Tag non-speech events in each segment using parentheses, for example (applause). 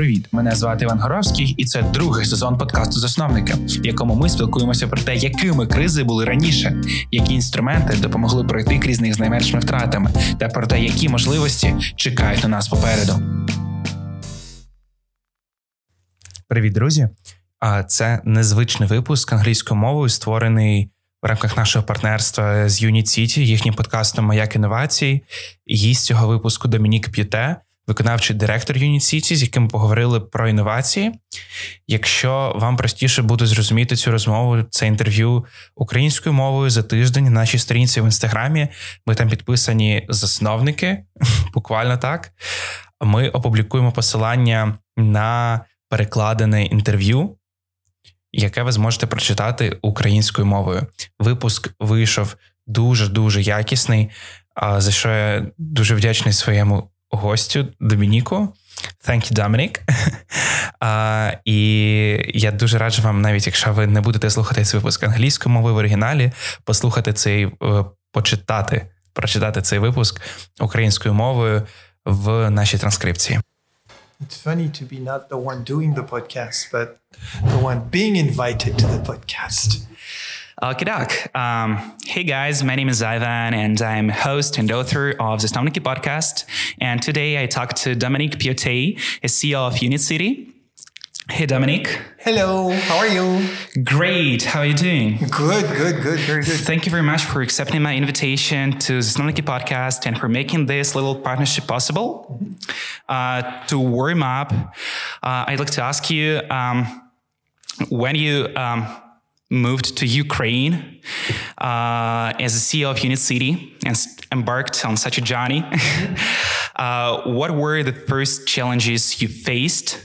Привіт, мене звати Іван Горовський, і це другий сезон подкасту Засновники, в якому ми спілкуємося про те, якими кризи були раніше, які інструменти допомогли пройти крізь них з найменшими втратами, та про те, які можливості чекають на нас попереду. Привіт, друзі! А Це незвичний випуск англійською мовою, створений в рамках нашого партнерства з Unit City, їхнім подкастом Маяк інновацій. Гість цього випуску Домінік П'юте, виконавчий директор Unit з яким поговорили про інновації. Якщо вам простіше буде зрозуміти цю розмову, це інтерв'ю українською мовою за тиждень на нашій сторінці в інстаграмі. Ми там підписані засновники, (laughs) буквально так. Ми опублікуємо посилання на перекладене інтерв'ю яке ви зможете прочитати українською мовою. Випуск вийшов дуже дуже якісний. За що я дуже вдячний своєму гостю Домініку. Thank you, Dominic. uh, (laughs) І я дуже раджу вам, навіть якщо ви не будете слухати цей випуск англійською мовою в оригіналі, послухати цей, uh, почитати, прочитати цей випуск українською мовою в нашій транскрипції. It's funny to be not the one doing the podcast, but the one being invited to the podcast. Alkidak. Um, hey guys, my name is Ivan and I'm host and author of the Zasnovnyky podcast. And today I talked to Dominique Piotet, a CEO of Unit City. Hey, Dominique. Hello. How are you? Great. How are you doing? Good, good, good, very good. Thank you very much for accepting my invitation to the Zasnovnyky podcast and for making this little partnership possible. Uh, to warm up, uh, I'd like to ask you um, when you um, moved to Ukraine uh, as a CEO of Unit City and embarked on such a journey, (laughs) uh, what were the first challenges you faced?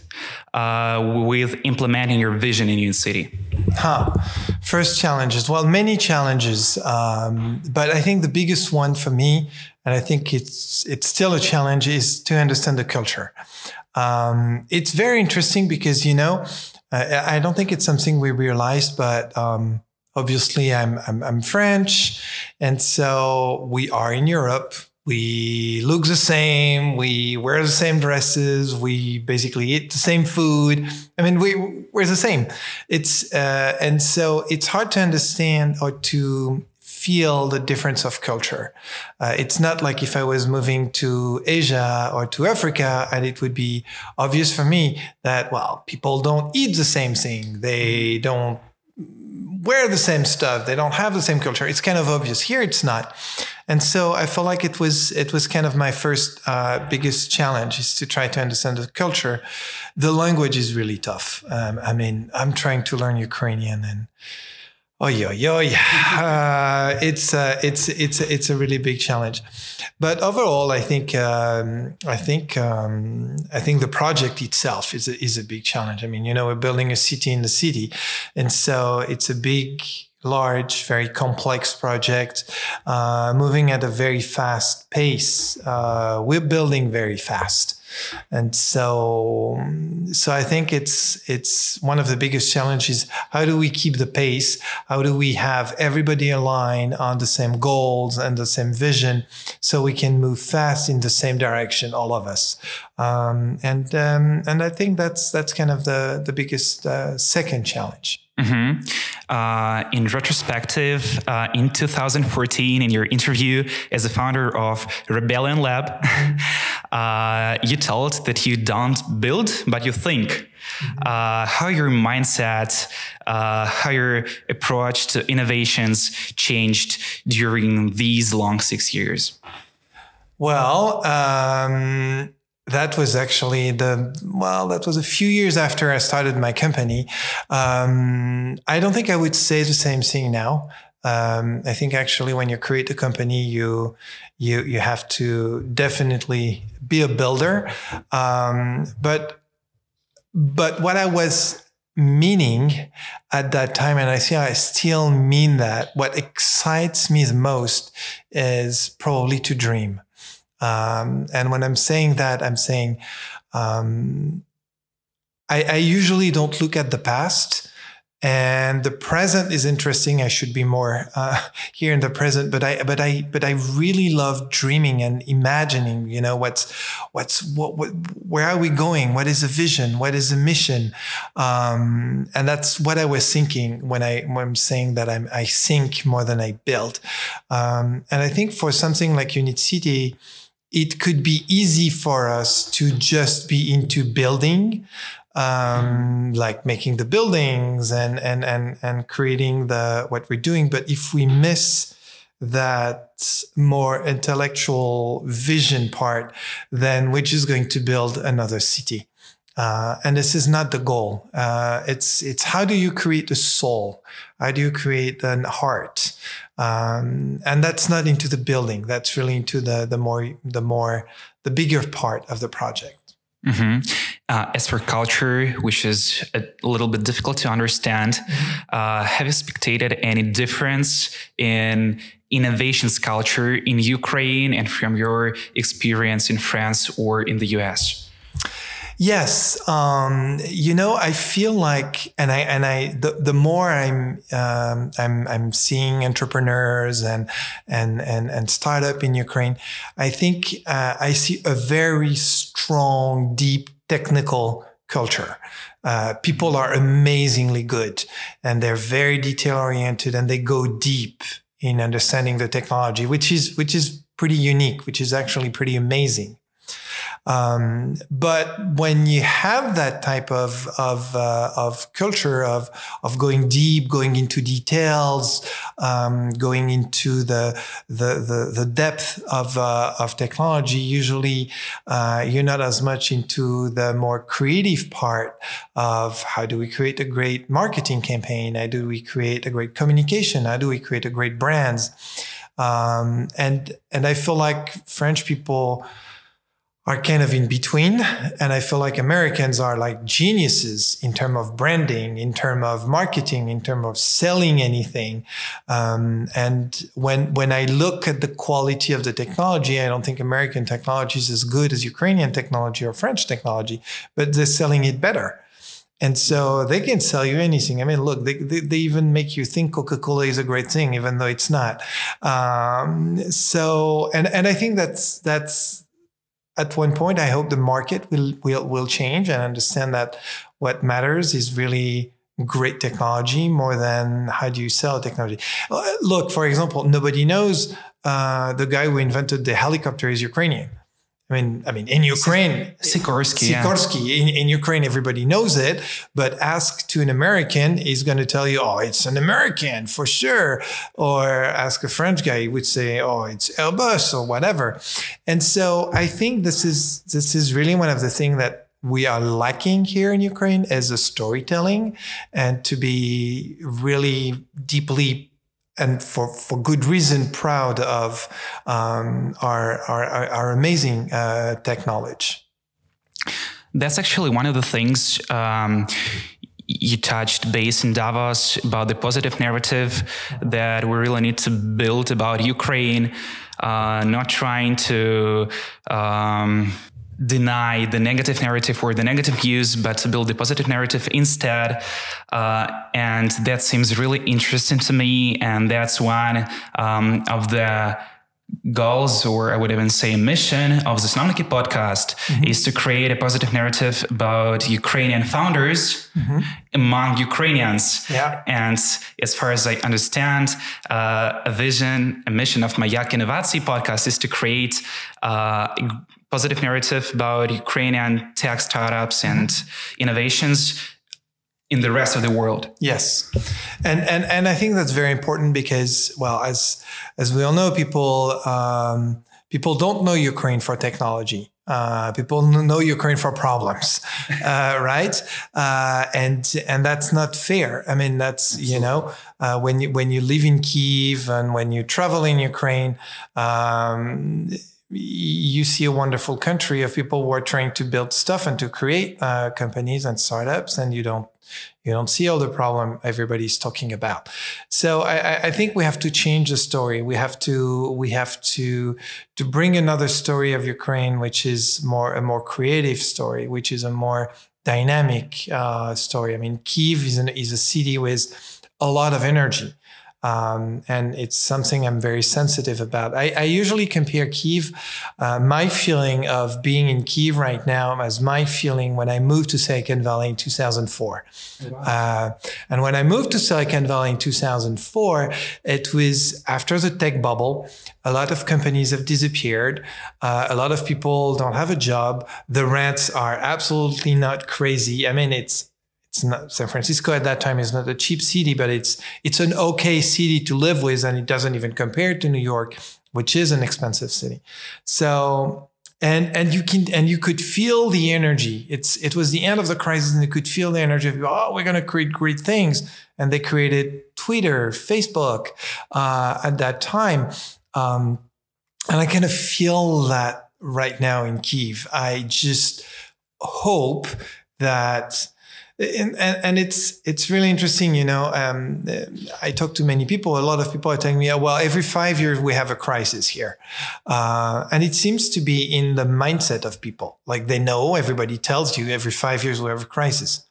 uh, with implementing your vision in Unit City? Huh. First challenges. Well, many challenges, um, but I think the biggest one for me, and I think it's it's still a challenge, is to understand the culture. Um, it's very interesting because you know, I, I, don't think it's something we realize, but um, obviously I'm, I'm I'm French, and so we are in Europe. We look the same we wear the same dresses we basically eat the same food. I mean we we're the same. It's uh, and so it's hard to understand or to feel the difference of culture. Uh, it's not like if i was moving to asia or to africa and it would be obvious for me that well people don't eat the same thing. They don't wear the same stuff. They don't have the same culture. It's kind of obvious. Here it's not. And so I felt like it was it was kind of my first uh, biggest challenge is to try to understand the culture. The language is really tough. Um, I mean, I'm trying to learn Ukrainian and oh yeah yeah yeah it's uh, it's it's it's a really big challenge but overall i think um, i think um, i think the project itself is a, is a big challenge i mean you know we're building a city in the city and so it's a big large, very complex project, uh, moving at a very fast pace. Uh, we're building very fast. And so, so I think it's, it's one of the biggest challenges. How do we keep the pace? How do we have everybody aligned on the same goals and the same vision so we can move fast in the same direction, all of us? Um, and, um, and I think that's, that's kind of the, the biggest, uh, second challenge. Mm-hmm. Uh, in retrospective, uh, in 2014, in your interview as the founder of Rebellion Lab, (laughs) uh, you told that you don't build, but you think. Mm-hmm. how your mindset, uh, how your approach to innovations changed during these long six years? Well, um, that was actually the well that was a few years after i started my company um, i don't think i would say the same thing now um, i think actually when you create a company you you you have to definitely be a builder. Um, but but what i was meaning at that time and i see i still mean that what excites me the most is probably to dream. Um, and when I'm saying that, I'm saying um, I, I, usually don't look at the past and the present is interesting. I should be more uh, (laughs) here in the present, but I but I but I really love dreaming and imagining. You know what's what's what, what where are we going? What is the vision? What is the mission? Um, and that's what I was thinking when I when I'm saying that I'm I think more than I build. Um, and I think for something like Unit City it could be easy for us to just be into building um, like making the buildings and and and and creating the what we're doing but if we miss that more intellectual vision part then we're just going to build another city uh, and this is not the goal. Uh, it's it's how do you create a soul? How do you create an heart? Um, and that's not into the building. That's really into the the more the more the bigger part of the project. Mm-hmm. Uh, as for culture, which is a little bit difficult to understand, mm-hmm. uh, have you spectated any difference in innovations culture in Ukraine and from your experience in France or in the US? Yes, um, you know, I feel like, and I and I the, the more I'm um, I'm I'm seeing entrepreneurs and and and and startup in Ukraine, I think uh, I see a very strong, deep technical culture. Uh, people are amazingly good, and they're very detail oriented, and they go deep in understanding the technology, which is which is pretty unique, which is actually pretty amazing. Um, but when you have that type of of, uh, of culture of of going deep, going into details, um, going into the the the, the depth of uh, of technology, usually uh, you're not as much into the more creative part of how do we create a great marketing campaign, how do we create a great communication, how do we create a great brands, um, and and I feel like French people are kind of in between. And I feel like Americans are like geniuses in terms of branding, in terms of marketing, in terms of selling anything. Um, and when, when I look at the quality of the technology, I don't think American technology is as good as Ukrainian technology or French technology, but they're selling it better. And so they can sell you anything. I mean, look, they, they, they even make you think Coca-Cola is a great thing, even though it's not. Um, so, and, and I think that's, that's, at one point, I hope the market will will will change and understand that what matters is really great technology more than how do you sell technology. Uh, look, for example, nobody knows uh, the guy who invented the helicopter is Ukrainian. I mean, I mean, in Ukraine, Sikorsky, Sikorsky yeah. in, in Ukraine, everybody knows it, but ask to an American, he's going to tell you, oh, it's an American for sure. Or ask a French guy, he would say, oh, it's Airbus or whatever. And so I think this is, this is really one of the things that we are lacking here in Ukraine as a storytelling and to be really deeply and for, for good reason, proud of um, our, our, our, amazing uh, tech knowledge. That's actually one of the things um, you touched base in Davos about the positive narrative that we really need to build about Ukraine, uh, not trying to. Um, deny the negative narrative or the negative views, but to build the positive narrative instead. Uh, and that seems really interesting to me. And that's one um, of the goals, or I would even say mission of the Zasnovnyky podcast mm-hmm. is to create a positive narrative about Ukrainian founders mm-hmm. among Ukrainians. Yeah. And as far as I understand, uh, a vision, a mission of my Yak Innovacji podcast is to create uh, positive narrative about Ukrainian tech startups and innovations in the rest of the world. Yes, and and and I think that's very important because, well, as as we all know, people um, people don't know Ukraine for technology. Uh, people know Ukraine for problems, (laughs) uh, right? Uh, and and that's not fair. I mean, that's you know uh, when you when you live in Kiev and when you travel in Ukraine. Um, you see a wonderful country of people who are trying to build stuff and to create uh, companies and startups, and you don't you don't see all the problem everybody's talking about. So I, I, think we have to change the story. We have to we have to to bring another story of Ukraine, which is more a more creative story, which is a more dynamic uh, story. I mean, Kiev is an, is a city with a lot of energy. Um, and it's something I'm very sensitive about. I, I usually compare Kiev, uh, my feeling of being in Kiev right now, as my feeling when I moved to Silicon Valley in 2004. Wow. Uh, and when I moved to Silicon Valley in 2004, it was after the tech bubble. A lot of companies have disappeared. Uh, a lot of people don't have a job. The rents are absolutely not crazy. I mean, it's it's not San Francisco at that time is not a cheap city, but it's it's an okay city to live with, and it doesn't even compare to New York, which is an expensive city. So and and you can and you could feel the energy. It's it was the end of the crisis, and you could feel the energy of oh, we're gonna create great things, and they created Twitter, Facebook uh, at that time, um, and I kind of feel that right now in Kiev. I just hope that and, and, it's it's really interesting you know um, i talk to many people. A lot of people are telling me well every five years we have a crisis here. Uh, and it seems to be in the mindset of people. Like they know everybody tells you every five years we have a crisis.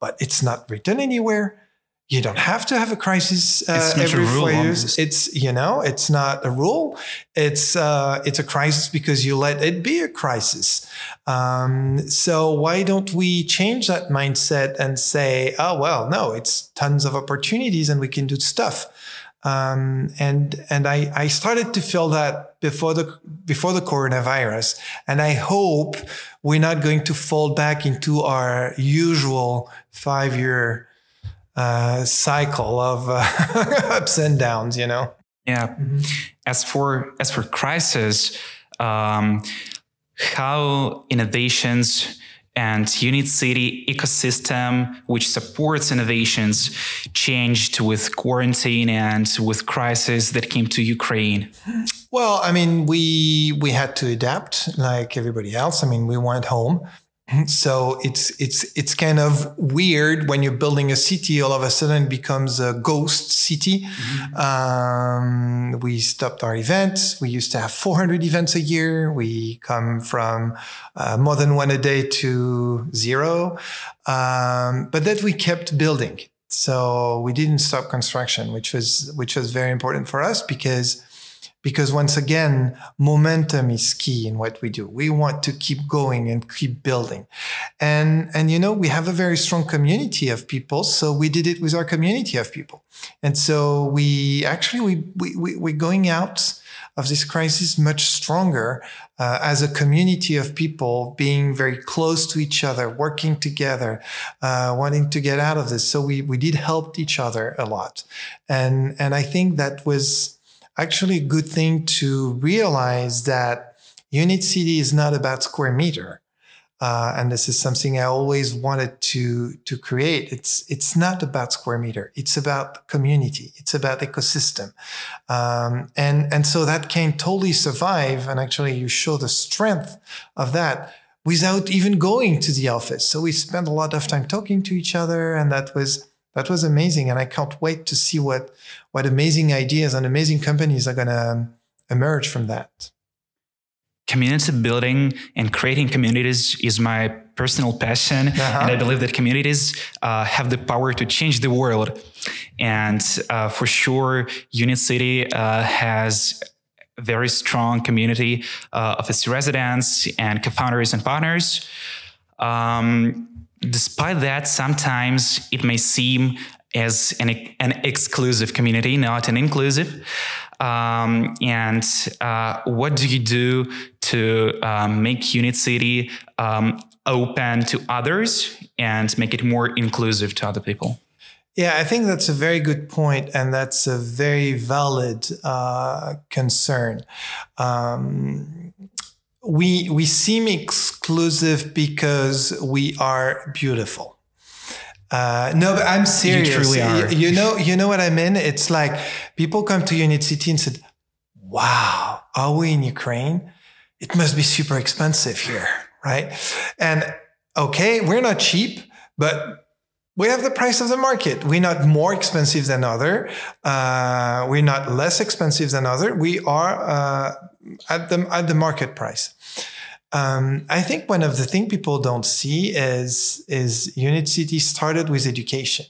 But it's not written anywhere you don't have to have a crisis uh, every four years. It's you know, it's not a rule. It's uh, it's a crisis because you let it be a crisis. Um, so why don't we change that mindset and say, oh well, no, it's tons of opportunities and we can do stuff. Um, and and I, I started to feel that before the before the coronavirus, and I hope we're not going to fall back into our usual five year uh, cycle of uh, (laughs) ups and downs, you know. Yeah. Mm-hmm. As for as for crisis, um, how innovations and Unit City ecosystem, which supports innovations, changed with quarantine and with crisis that came to Ukraine? Well, I mean, we we had to adapt like everybody else. I mean, we went home so it's it's it's kind of weird when you're building a city all of a sudden it becomes a ghost city. Mm-hmm. um, we stopped our events. We used to have 400 events a year. We come from uh, more than one a day to zero. Um, but that we kept building. So we didn't stop construction which was which was very important for us because because once again, momentum is key in what we do. We want to keep going and keep building. And, and, you know, we have a very strong community of people. So we did it with our community of people. And so we actually, we, we, we we're going out of this crisis much stronger uh, as a community of people being very close to each other, working together, uh, wanting to get out of this. So we, we did help each other a lot. And, and I think that was, actually a good thing to realize that Unit City is not about square meter. Uh, and this is something I always wanted to to create. It's it's not about square meter. It's about community. It's about ecosystem, um, and and so that can totally survive. And actually, you show the strength of that without even going to the office. So we spent a lot of time talking to each other, and that was that was amazing. And I can't wait to see what what amazing ideas and amazing companies are going to emerge from that. Community building and creating communities is my personal passion. Uh-huh. And I believe that communities uh, have the power to change the world. And uh, for sure, Unit City uh, has a very strong community uh, of its residents and co founders and partners. Um, despite that, sometimes it may seem as an, an exclusive community, not an inclusive. Um, and uh, what do you do to um, make Unit City um, open to others and make it more inclusive to other people? Yeah, I think that's a very good point, and that's a very valid uh, concern. Um, we we seem exclusive because we are beautiful uh, no, but I'm serious. You truly are. You, you know, you know what I mean? It's like people come to Unit City and said, "Wow, are we in Ukraine?" it must be super expensive here, right? And okay, we're not cheap, but we have the price of the market. We're not more expensive than other. Uh, we're not less expensive than other. We are uh, at the at the market price. Um, I think one of the things people don't see is is Unit City started with education,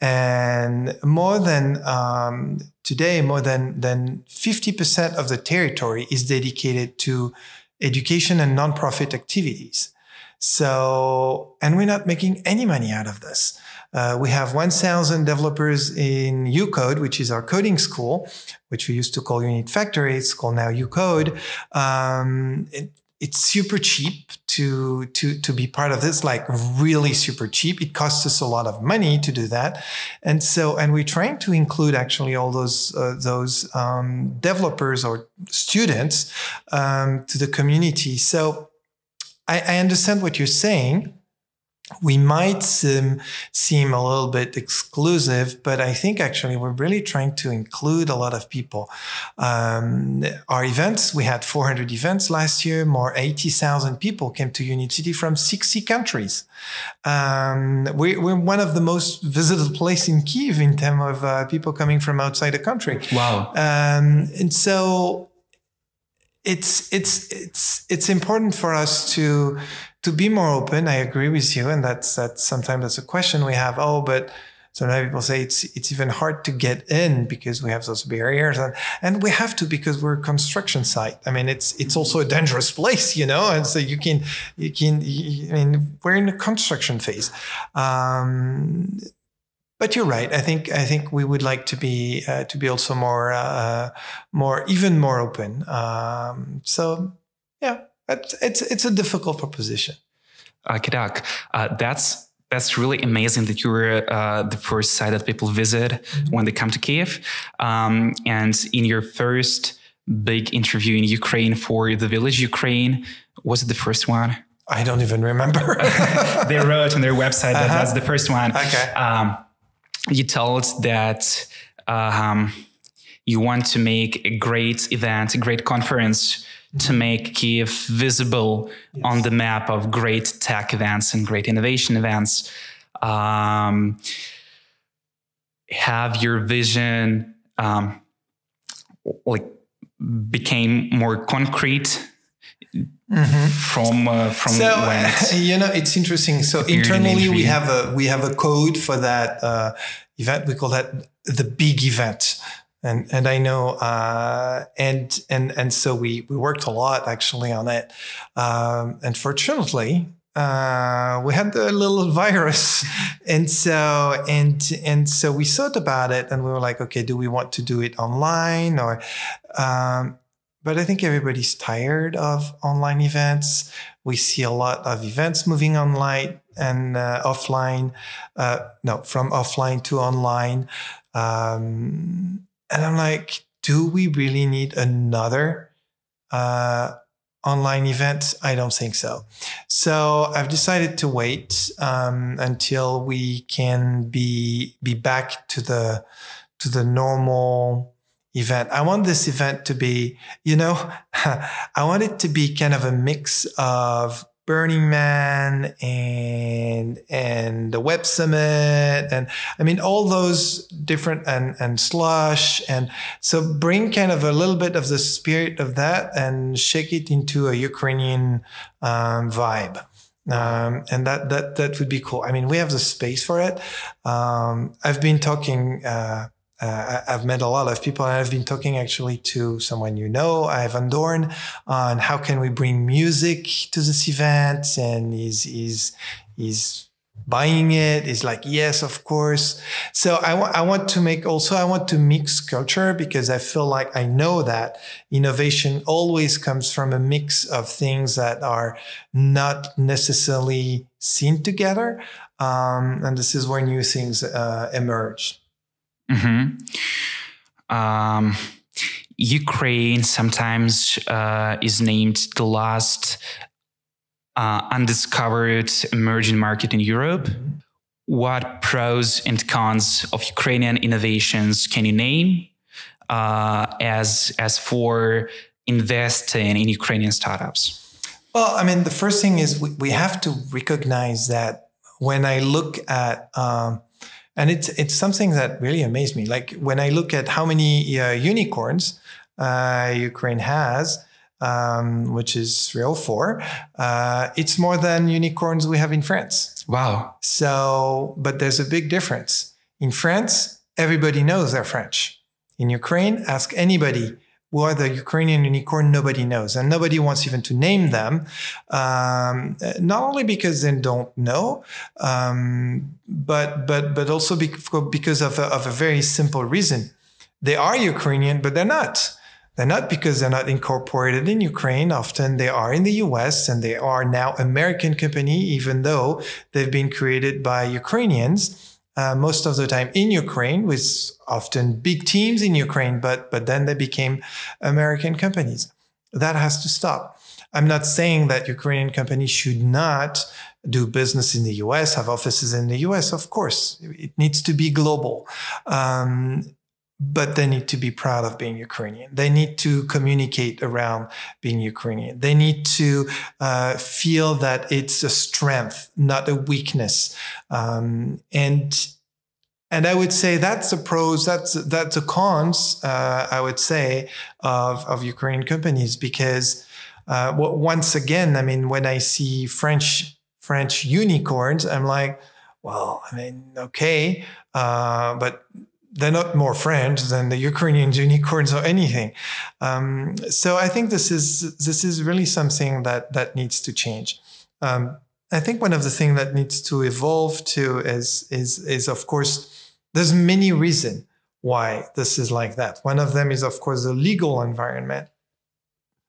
and more than um, today, more than than fifty percent of the territory is dedicated to education and nonprofit activities. So, and we're not making any money out of this. Uh, we have 1,000 developers in UCode, which is our coding school, which we used to call Unit Factory. It's called now UCode. Um, it, it's super cheap to to to be part of this like really super cheap it costs us a lot of money to do that and so and we're trying to include actually all those uh, those um, developers or students um, to the community so I, I understand what you're saying we might seem, seem a little bit exclusive, but I think actually we're really trying to include a lot of people. Um, our events, we had 400 events last year, more 80,000 people came to Unit City from 60 countries. Um, we, are one of the most visited places in Kiev in terms of uh, people coming from outside the country. Wow. Um, and so it's, it's, it's, it's important for us to, to be more open, I agree with you, and that's that's sometimes that's a question we have. Oh, but sometimes people say it's it's even hard to get in because we have those barriers, and and we have to because we're a construction site. I mean, it's it's also a dangerous place, you know, and so you can you can. I mean, we're in a construction phase. Um, but you're right. I think I think we would like to be uh, to be also more uh, more even more open. Um, so yeah, it's it's, it's a difficult proposition. Uh, Kedak, uh, that's that's really amazing that you were uh, the first site that people visit mm-hmm. when they come to Kiev. Um, and in your first big interview in Ukraine for the Village Ukraine, was it the first one? I don't even remember. (laughs) they wrote on their website that uh-huh. that's the first one. Okay. Um, you told that um, you want to make a great event, a great conference to make Kiev visible yes. on the map of great tech events and great innovation events. Um, have your vision um, like became more concrete mm-hmm. from uh, from so, when (laughs) you know it's interesting so internally we have a we have a code for that uh, event we call that the big event and and I know uh, and and and so we we worked a lot actually on it. Um, unfortunately, uh, we had the little (laughs) virus, and so and and so we thought about it, and we were like, okay, do we want to do it online or? Um, but I think everybody's tired of online events. We see a lot of events moving online and uh, offline. Uh, no, from offline to online. Um, and I'm like, do we really need another uh, online event? I don't think so. So I've decided to wait um, until we can be be back to the to the normal event. I want this event to be, you know, (laughs) I want it to be kind of a mix of Burning Man and and the Web Summit and I mean all those different and and slush and so bring kind of a little bit of the spirit of that and shake it into a Ukrainian um, vibe. Um, and that that that would be cool. I mean, we have the space for it. Um, I've been talking. Uh, uh, I've met a lot of people I've been talking actually to someone you know, Ivan Dorn, on how can we bring music to this event. And he's, he's, he's buying it. He's like, yes, of course. So I want, I want to make also, I want to mix culture because I feel like I know that innovation always comes from a mix of things that are not necessarily seen together. Um, and this is where new things uh, emerge. Mm-hmm. Um, Ukraine sometimes uh, is named the last uh, undiscovered emerging market in Europe. What pros and cons of Ukrainian innovations can you name? Uh, as as for investing in Ukrainian startups? Well, I mean, the first thing is we, we have to recognize that when I look at, um, and it's it's something that really amazed me. Like when I look at how many uh, unicorns uh, Ukraine has, um, which is 304, uh, it's more than unicorns we have in France. Wow. So, but there's a big difference. In France, everybody knows they're French. In Ukraine, ask anybody who are the Ukrainian unicorn, nobody knows. And nobody wants even to name them, um, not only because they don't know, um, but, but, but also because of a, of a very simple reason. They are Ukrainian, but they're not. They're not because they're not incorporated in Ukraine. Often they are in the US and they are now American company, even though they've been created by Ukrainians uh, most of the time in Ukraine with often big teams in Ukraine, but, but then they became American companies. That has to stop. I'm not saying that Ukrainian companies should not do business in the US, have offices in the US. Of course, it needs to be global. Um, but they need to be proud of being Ukrainian. They need to communicate around being Ukrainian. They need to uh, feel that it's a strength, not a weakness. Um, and and I would say that's the pros, that's that's the cons. Uh, I would say of of Ukrainian companies because uh, once again, I mean, when I see French French unicorns, I'm like, well, I mean, okay, uh, but they're not more French than the Ukrainian unicorns or anything. Um, so I think this is this is really something that that needs to change. Um, I think one of the things that needs to evolve too is is is of course there's many reasons why this is like that. One of them is of course the legal environment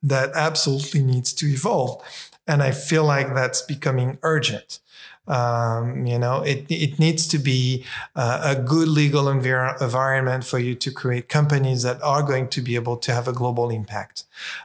that absolutely needs to evolve, and I feel like that's becoming urgent. Um, you know, it, it needs to be uh, a good legal envir- environment for you to create companies that are going to be able to have a global impact.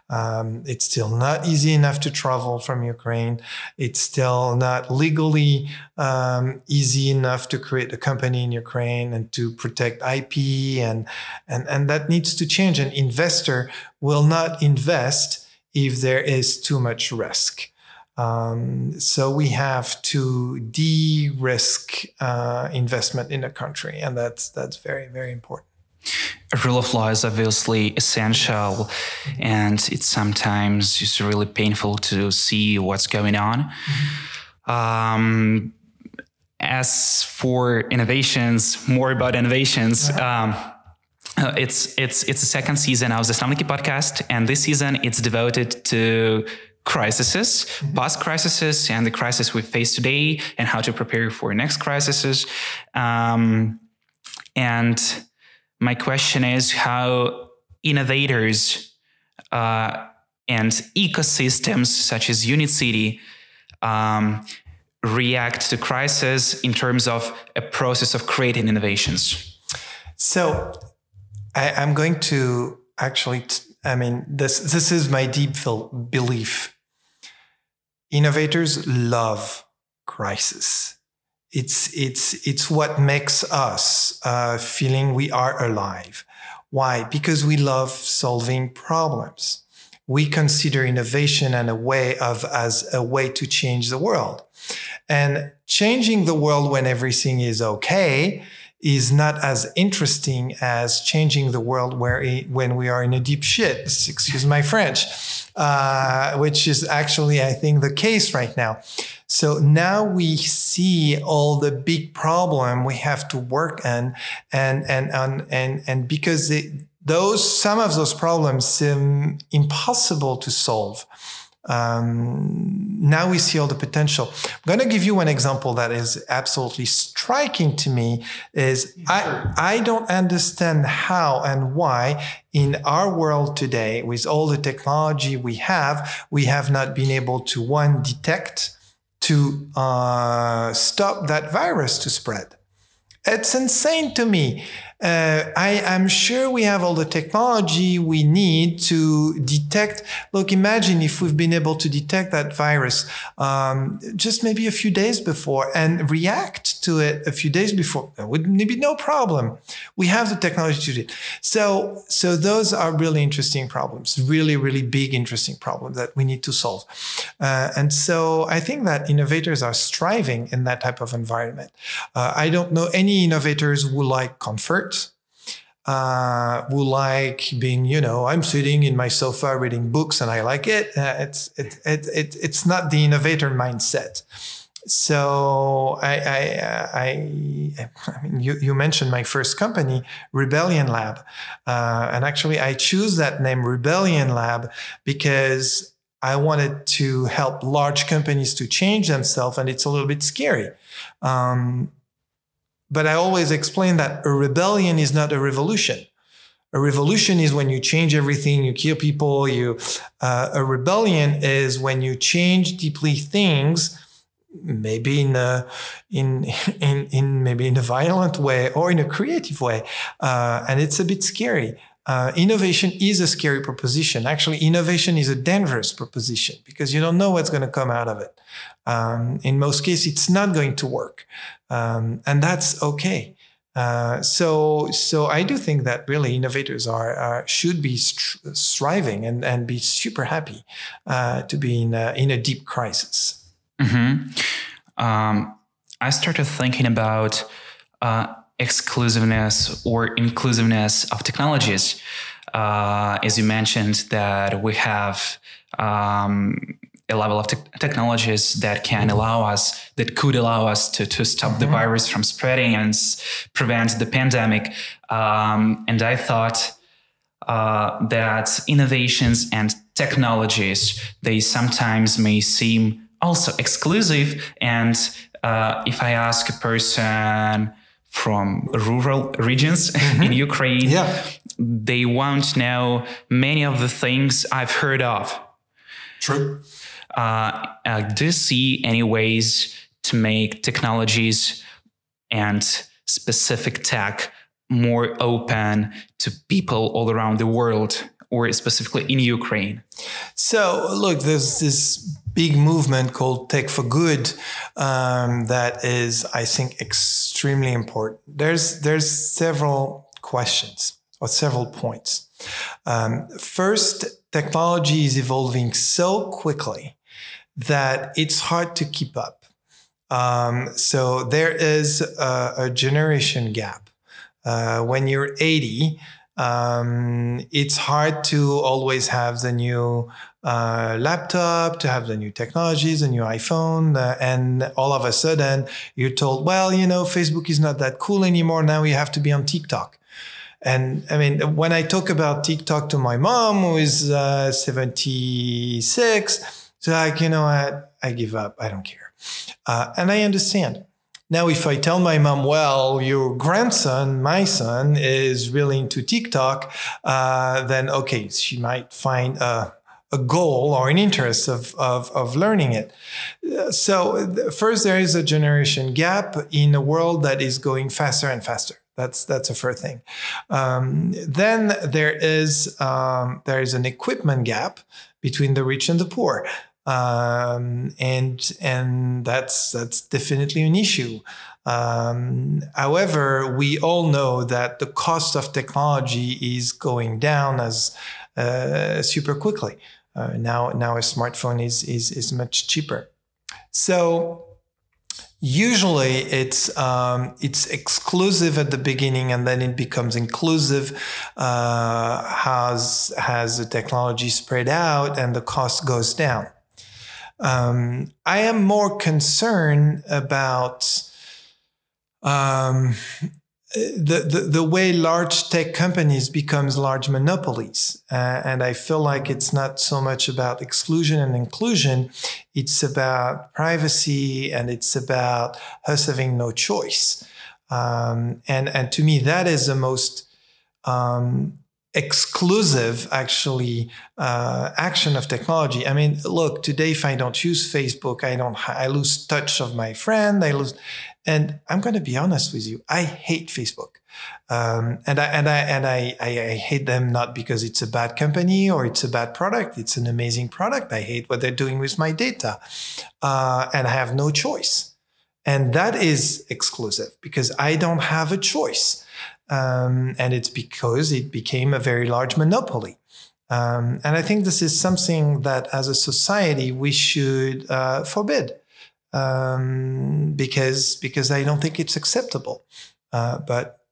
Um, it's still not easy enough to travel from Ukraine. It's still not legally um, easy enough to create a company in Ukraine and to protect IP, and and and that needs to change. An investor will not invest if there is too much risk. Um, so we have to de-risk uh, investment in a country, and that's that's very very important. A rule of law is obviously essential, and it's sometimes just really painful to see what's going on. Mm-hmm. Um, as for innovations, more about innovations. Uh-huh. Um, uh, it's it's it's the second season of the Zasnovnyky podcast, and this season it's devoted to crises, past crises, and the crisis we face today, and how to prepare for next crises. Um, and my question is how innovators uh, and ecosystems such as Unit City um, react to crisis in terms of a process of creating innovations. So I, am going to actually. T- I mean, this this is my deep belief innovators love crisis. It's, it's, it's what makes us uh, feeling we are alive. Why? Because we love solving problems. We consider innovation and a way of as a way to change the world. And changing the world when everything is okay is not as interesting as changing the world where when we are in a deep shit. Excuse my French, uh, which is actually I think the case right now. So now we see all the big problem we have to work on, and and and and and because those some of those problems seem impossible to solve um, now we see all the potential. I'm going to give you one example that is absolutely striking to me is I, I don't understand how and why in our world today, with all the technology we have, we have not been able to one, detect, to uh, stop that virus to spread. It's insane to me. Uh, I am sure we have all the technology we need to detect. Look, imagine if we've been able to detect that virus um, just maybe a few days before and react to it a few days before. There would be no problem. We have the technology to do it. So, so those are really interesting problems, really, really big, interesting problems that we need to solve. Uh, and so I think that innovators are striving in that type of environment. Uh, I don't know any innovators who like comfort uh, who like being, you know, I'm sitting in my sofa reading books and I like it. Uh, it's it, it, it, it's not the innovator mindset. So I I, uh, I, I mean you, you mentioned my first company Rebellion Lab, uh, and actually I choose that name Rebellion Lab because I wanted to help large companies to change themselves, and it's a little bit scary. Um, but I always explain that a rebellion is not a revolution. A revolution is when you change everything, you kill people. You uh, a rebellion is when you change deeply things, maybe in a in in in maybe in a violent way or in a creative way, uh, and it's a bit scary. Uh, innovation is a scary proposition. Actually, innovation is a dangerous proposition because you don't know what's going to come out of it. Um, in most cases, it's not going to work, um, and that's okay. Uh, so, so I do think that really innovators are, are should be str- striving and, and be super happy uh, to be in a, in a deep crisis. Mm-hmm. Um, I started thinking about uh, exclusiveness or inclusiveness of technologies. Uh, as you mentioned, that we have um, a level of te- technologies that can mm-hmm. allow us, that could allow us to, to stop mm-hmm. the virus from spreading and s- prevent the pandemic. Um, and I thought uh, that innovations and technologies, they sometimes may seem also exclusive. And uh, if I ask a person, from rural regions (laughs) mm-hmm. in Ukraine. Yeah. They won't know many of the things I've heard of. True. Uh, uh, do you see any ways to make technologies and specific tech more open to people all around the world or specifically in Ukraine? So, look, there's this big movement called Tech for Good um, that is, I think, extremely important. There's there's several questions or several points. Um, first, technology is evolving so quickly that it's hard to keep up. Um, so there is a, a generation gap. Uh, when you're 80, um, it's hard to always have the new uh, laptop, to have the new technologies, the new iPhone, uh, and all of a sudden you're told, well, you know, Facebook is not that cool anymore. Now you have to be on TikTok. And I mean, when I talk about TikTok to my mom, who is uh, 76, she's like, you know what? I give up. I don't care. Uh, and I understand. Now, if I tell my mom, well, your grandson, my son, is really into TikTok, uh, then okay, she might find a, a goal or an interest of, of, of learning it. So, first, there is a generation gap in a world that is going faster and faster. That's that's a first thing. Um, then there is um, there is an equipment gap between the rich and the poor um, and and that's that's definitely an issue. Um, however, we all know that the cost of technology is going down as uh, super quickly. Uh, now, now a smartphone is is is much cheaper. So usually it's um, it's exclusive at the beginning and then it becomes inclusive uh, as has the technology spread out and the cost goes down um, I am more concerned about um, the, the, the way large tech companies becomes large monopolies. Uh, and I feel like it's not so much about exclusion and inclusion. It's about privacy and it's about us having no choice. Um, and, and to me, that is the most um, exclusive actually uh, action of technology. I mean, look, today if I don't use Facebook, I don't I lose touch of my friend. I lose, and I'm going to be honest with you. I hate Facebook, um, and I and I and I, I, I hate them not because it's a bad company or it's a bad product. It's an amazing product. I hate what they're doing with my data, uh, and I have no choice. And that is exclusive because I don't have a choice. Um, and it's because it became a very large monopoly. Um, and I think this is something that as a society we should uh, forbid um, because, because I don't think it's acceptable. Uh, but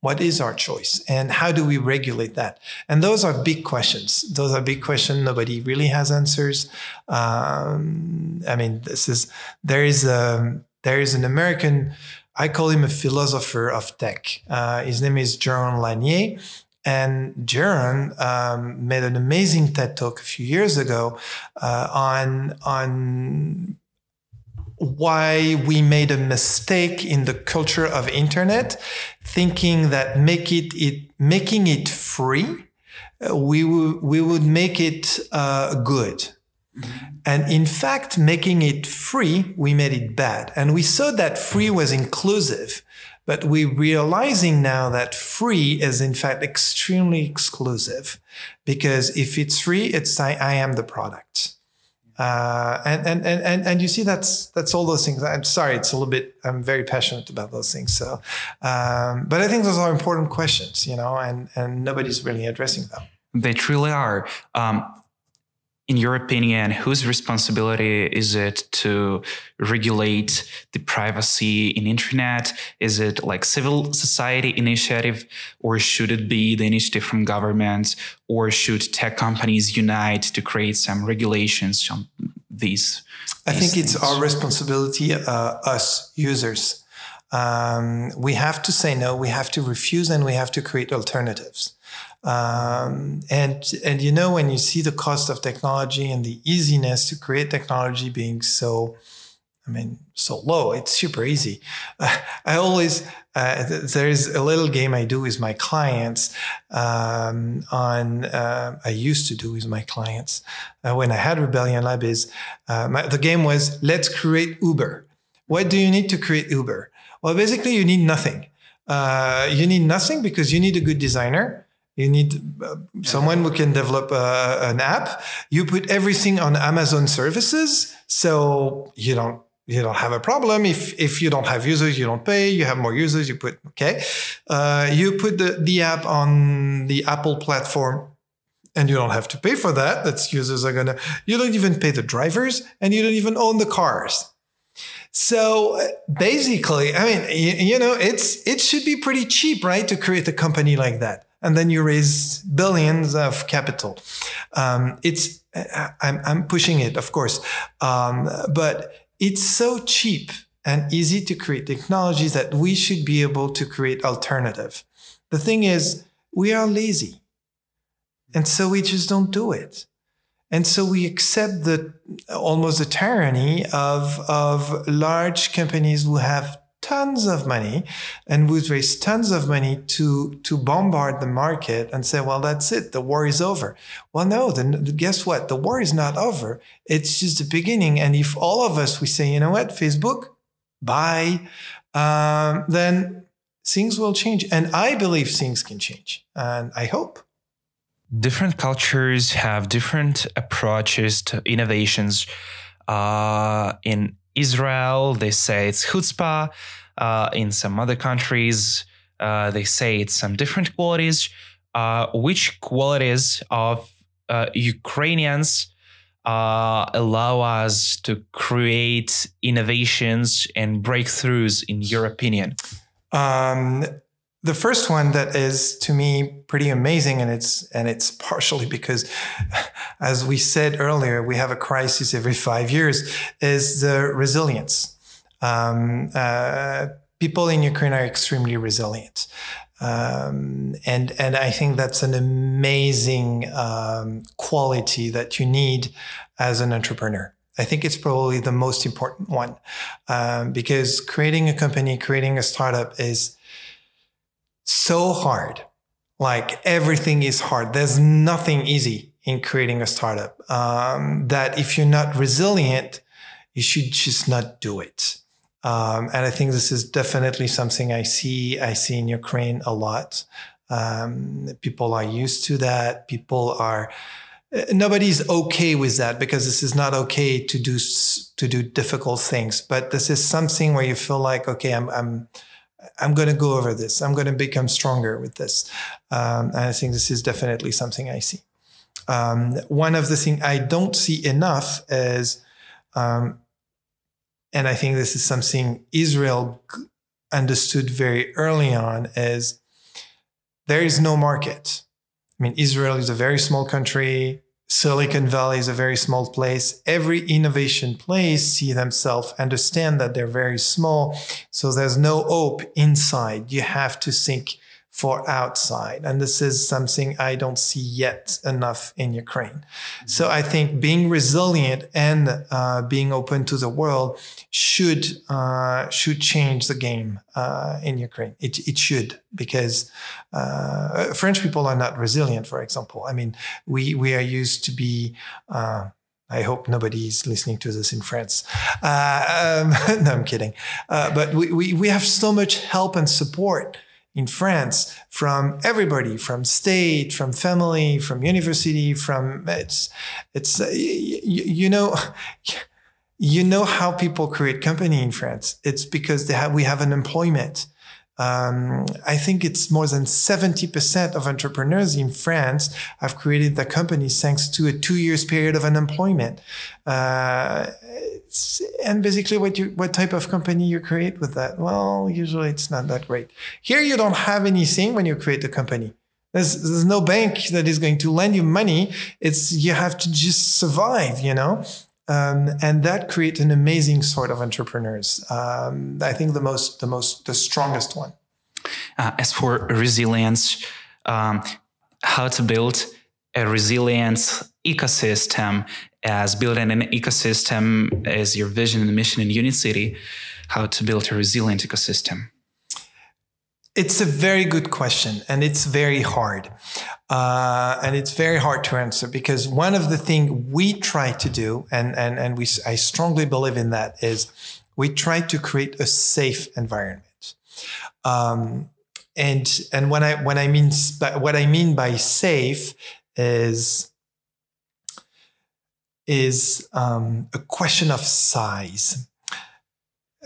what is our choice and how do we regulate that? And those are big questions. Those are big questions. Nobody really has answers. Um, I mean, this is, there is a, there is an American I call him a philosopher of tech. Uh, his name is Jaron Lanier. And Jaron um, made an amazing TED talk a few years ago uh, on, on why we made a mistake in the culture of internet, thinking that make it, it making it free, uh, we, w- we would make it uh, good. And in fact, making it free, we made it bad. And we saw that free was inclusive, but we're realizing now that free is in fact extremely exclusive because if it's free, it's I, I am the product. Uh, and, and, and, and you see, that's, that's all those things. I'm sorry. It's a little bit, I'm very passionate about those things. So, um, but I think those are important questions, you know, and, and nobody's really addressing them. They truly are. Um, in your opinion, whose responsibility is it to regulate the privacy in internet? Is it like civil society initiative, or should it be the initiative from government, or should tech companies unite to create some regulations on these? I think things? it's our responsibility, uh, us users. Um, we have to say no, we have to refuse, and we have to create alternatives. Um, and and you know when you see the cost of technology and the easiness to create technology being so, I mean, so low, it's super easy. Uh, (laughs) I always uh, there's a little game I do with my clients um, on uh, I used to do with my clients uh, when I had Rebellion Lab is uh, my, the game was let's create Uber. What do you need to create Uber? Well, basically you need nothing. Uh, you need nothing because you need a good designer you need uh, someone who can develop uh, an app. You put everything on Amazon services, so you don't you don't have a problem. If if you don't have users, you don't pay. You have more users, you put okay. Uh, you put the, the app on the Apple platform, and you don't have to pay for that. That's users are gonna. You don't even pay the drivers, and you don't even own the cars. So uh, basically, I mean, you, you know, it's it should be pretty cheap, right, to create a company like that and then you raise billions of capital. Um, it's I'm, I'm, pushing it, of course, um, but it's so cheap and easy to create technologies that we should be able to create alternative. The thing is, we are lazy, and so we just don't do it. And so we accept the almost the tyranny of, of large companies who have tons of money and would raise tons of money to to bombard the market and say, well, that's it, the war is over. Well, no, then guess what? The war is not over. It's just the beginning. And if all of us we say, you know what, Facebook, bye, um, then things will change. And I believe things can change, and I hope. Different cultures have different approaches to innovations. Uh, in Israel, they say it's chutzpah. Uh, in some other countries, uh, they say it's some different qualities. Uh, which qualities of uh, Ukrainians uh, allow us to create innovations and breakthroughs, in your opinion? Um, the first one that is to me pretty amazing and it's and it's partially because (laughs) as we said earlier we have a crisis every five years is the resilience. Um, uh, people in ukraine are extremely resilient. Um, and and i think that's an amazing um, quality that you need as an entrepreneur. I think it's probably the most important one um, because creating a company, creating a startup is so hard. like everything is hard. There's nothing easy in creating a startup. Um, that if you're not resilient, you should just not do it. Um, and I think this is definitely something I see. I see in Ukraine a lot. Um, people are used to that. People are nobody's okay with that because this is not okay to do to do difficult things. But this is something where you feel like, okay, I'm I'm I'm going to go over this. I'm going to become stronger with this. Um, and I think this is definitely something I see. Um, one of the things I don't see enough is, um, and I think this is something Israel understood very early on, is there is no market. I mean, Israel is a very small country. Silicon Valley is a very small place. Every innovation place see themselves understand that they're very small. So there's no hope inside. You have to think for outside. And this is something I don't see yet enough in Ukraine. So I think being resilient and uh, being open to the world should uh, should change the game uh, in Ukraine. It, it should because uh, French people are not resilient. For example, I mean we we are used to be. Uh, I hope nobody's listening to this in France. Uh, (laughs) um, (laughs) no, I'm kidding. but we, we, we have so much help and support in France from everybody, from state, from family, from university, from it's it's uh, you, you know. (laughs) You know how people create company in France. It's because they have, we have an employment. Um, I think it's more than 70% of entrepreneurs in France have created their companies thanks to a two years period of unemployment. Uh, and basically what you, what type of company you create with that? Well, usually it's not that great. Here you don't have anything when you create a company. There's, there's no bank that is going to lend you money. It's, you have to just survive, you know? Um, and that creates an amazing sort of entrepreneurs. Um, I think the most, the most, the strongest one. Uh, as for resilience, um, how to build a resilience ecosystem as building an ecosystem as your vision and mission in Unit City, how to build a resilient ecosystem? It's a very good question, and it's very hard. Uh, and it's very hard to answer because one of the things we try to do, and, and, and we, I strongly believe in that, is we try to create a safe environment. Um, and and when I when I mean what I mean by safe is is um, a question of size,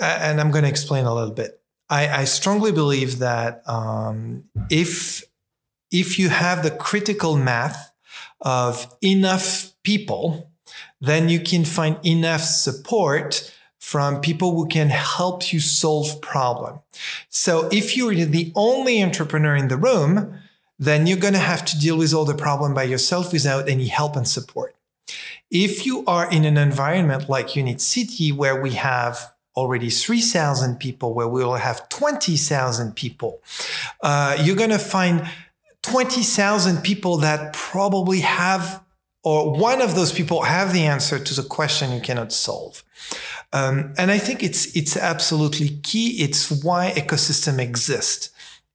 and I'm going to explain a little bit. I, I strongly believe that um, if if you have the critical mass of enough people, then you can find enough support from people who can help you solve problem. So if you're the only entrepreneur in the room, then you're going to have to deal with all the problem by yourself without any help and support. If you are in an environment like Unit City, where we have already 3,000 people, where we will have 20,000 people, uh, you're going to find 20,000 people that probably have, or one of those people have the answer to the question you cannot solve. Um, and I think it's it's absolutely key. It's why ecosystem exists.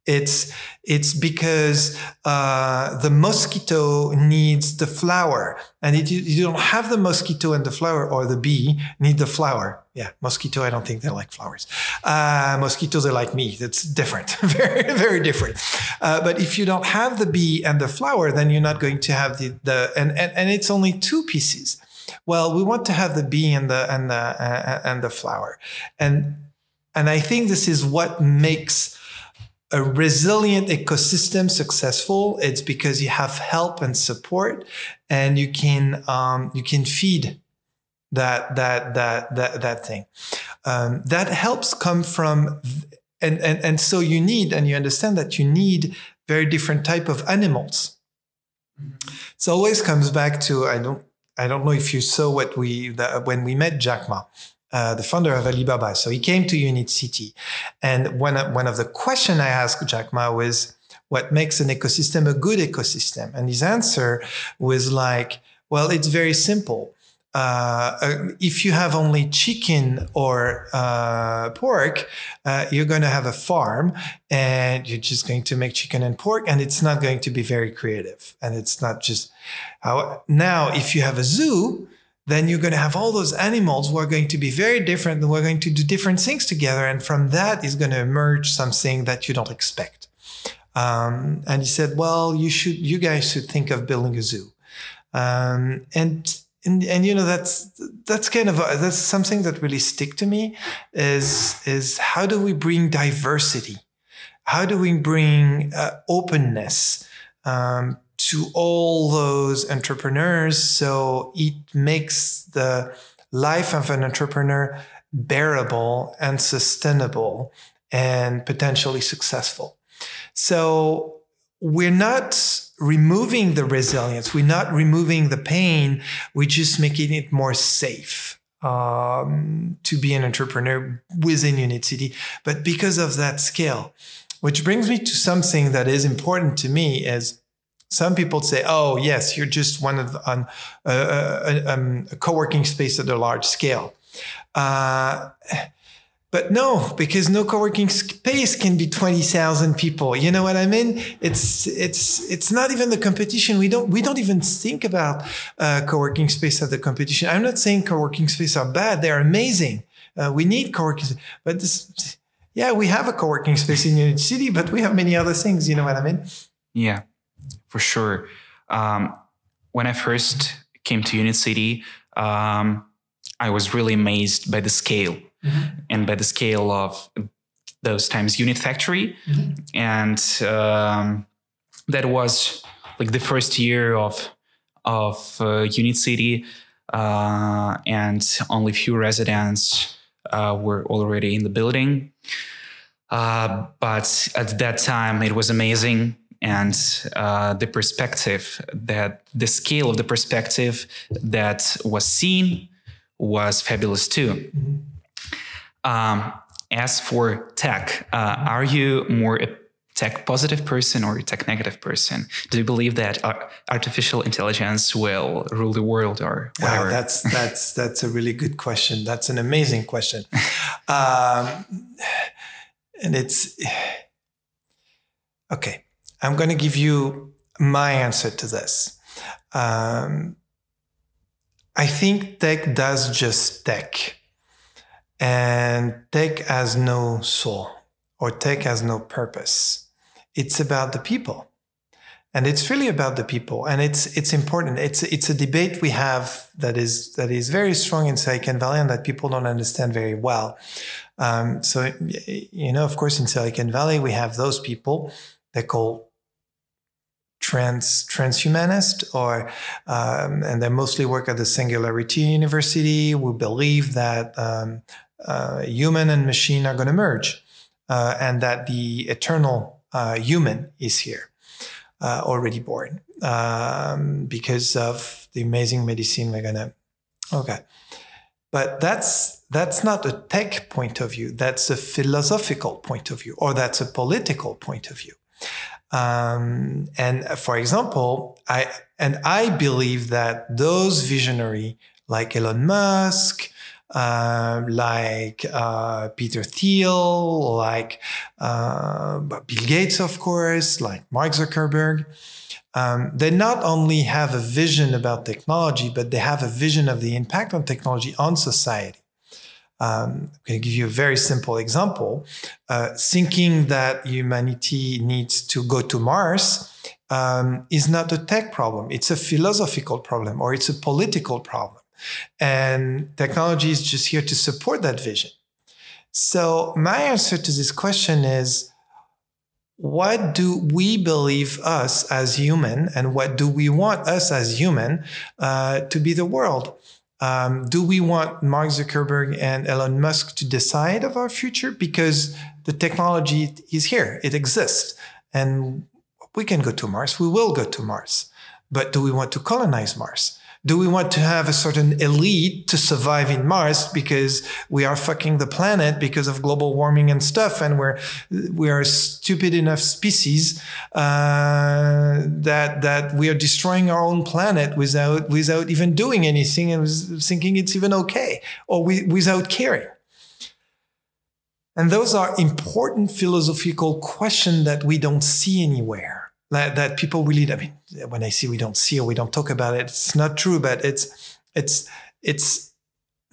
It's it's because uh, the mosquito needs the flower, and it, you don't have the mosquito and the flower, or the bee need the flower. Yeah, mosquito. I don't think they like flowers. Uh, mosquitoes are like me. It's different, (laughs) very very different. Uh, but if you don't have the bee and the flower, then you're not going to have the the and and, and it's only two pieces. Well, we want to have the bee and the and the uh, and the flower, and and I think this is what makes a resilient ecosystem successful it's because you have help and support and you can um, you can feed that that that that that thing. Um, that helps come from and, and and so you need and you understand that you need very different type of animals. So always comes back to i don't i don't know if you saw what we the, when we met jack ma uh, the founder of Alibaba. So he came to Unit City. And one, one of the questions I asked Jack Ma was, what makes an ecosystem a good ecosystem? And his answer was like, well, it's very simple. uh, uh, if you have only chicken or uh, pork, uh, you're going to have a farm and you're just going to make chicken and pork, and it's not going to be very creative. And it's not just how now, if you have a zoo, then you're going to have all those animals who are going to be very different and we're going to do different things together. And from that is going to emerge something that you don't expect. Um, and he said, well, you should, you guys should think of building a zoo. Um, and and, and you know that's that's kind of a, that's something that really stick to me is is how do we bring diversity how do we bring uh, openness um, to all those entrepreneurs so it makes the life of an entrepreneur bearable and sustainable and potentially successful so we're not removing the resilience. We're not removing the pain. We're just making it more safe um, to be an entrepreneur within Unit City. But because of that scale, which brings me to something that is important to me is some people say, "Oh, yes, you're just one of um, a co-working space at a large scale." Uh, but no, because no co-working space can be 20,000 people. You know what I mean? It's, it's, it's not even the competition. We don't, we don't even think about uh, co-working space as the competition. I'm not saying co-working space are bad. They're amazing. Uh, we need co-working, but this, yeah, we have a co-working space in Unit City, but we have many other things. You know what I mean? Yeah, for sure. Um, when I first came to Unit City, um, I was really amazed by the scale mm-hmm. and by the scale of those times unit factory mm-hmm. and um, that was like the first year of of uh, unit city uh, and only few residents uh, were already in the building uh, but at that time it was amazing and uh, the perspective that the scale of the perspective that was seen was fabulous too. Um, as for tech, uh, are you more a tech positive person or a tech negative person? Do you believe that uh, artificial intelligence will rule the world or whatever? that's that's (laughs) that's a really good question. That's an amazing question, um, and it's okay. I'm going to give you my answer to this. Um, I think tech does just tech. And tech has no soul or tech has no purpose. It's about the people. And it's really about the people. And it's it's important. It's it's a debate we have that is that is very strong in Silicon Valley and that people don't understand very well. Um, so you know, of course, in Silicon Valley, we have those people they call trans transhumanist or um, and they mostly work at the singularity university we believe that um, uh, human and machine are going to merge, uh, and that the eternal uh, human is here, uh, already born, um, because of the amazing medicine we're gonna. Okay, but that's that's not a tech point of view. That's a philosophical point of view, or that's a political point of view. Um, and for example, I and I believe that those visionary like Elon Musk, uh, like uh, Peter Thiel, like uh, Bill Gates, of course, like Mark Zuckerberg. Um, they not only have a vision about technology, but they have a vision of the impact on technology on society. Um, I'm going to give you a very simple example. Uh, thinking that humanity needs to go to Mars um, is not a tech problem. It's a philosophical problem or it's a political problem. And technology is just here to support that vision. So, my answer to this question is what do we believe us as human, and what do we want us as human uh, to be the world? Um, do we want Mark Zuckerberg and Elon Musk to decide of our future? Because the technology is here, it exists, and we can go to Mars. We will go to Mars. But do we want to colonize Mars? Do we want to have a certain elite to survive in Mars because we are fucking the planet because of global warming and stuff, and we're we are a stupid enough species uh, that that we are destroying our own planet without without even doing anything and thinking it's even okay, or we, without caring. And those are important philosophical questions that we don't see anywhere that, that people really, I mean, when I see we don't see or we don't talk about it, it's not true, but it's, it's, it's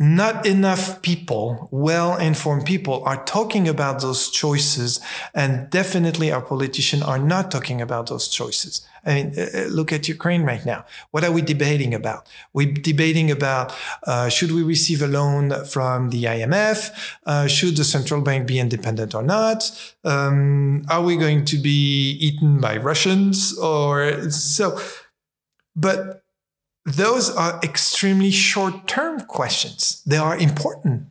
not enough people, well informed people, are talking about those choices. And definitely our politicians are not talking about those choices. I mean, uh, uh, look at Ukraine right now. What are we debating about? We're debating about uh, should we receive a loan from the IMF? Uh, should the central bank be independent or not? Um, are we going to be eaten by Russians or so? But those are extremely short term questions. They are important,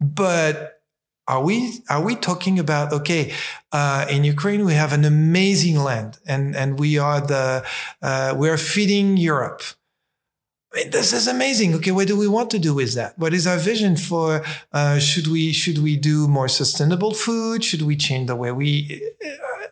but are we are we talking about okay uh, in Ukraine we have an amazing land and and we are the uh, we are feeding Europe. I mean, this is amazing. Okay, what do we want to do with that? What is our vision for? Uh, should we should we do more sustainable food? Should we change the way we?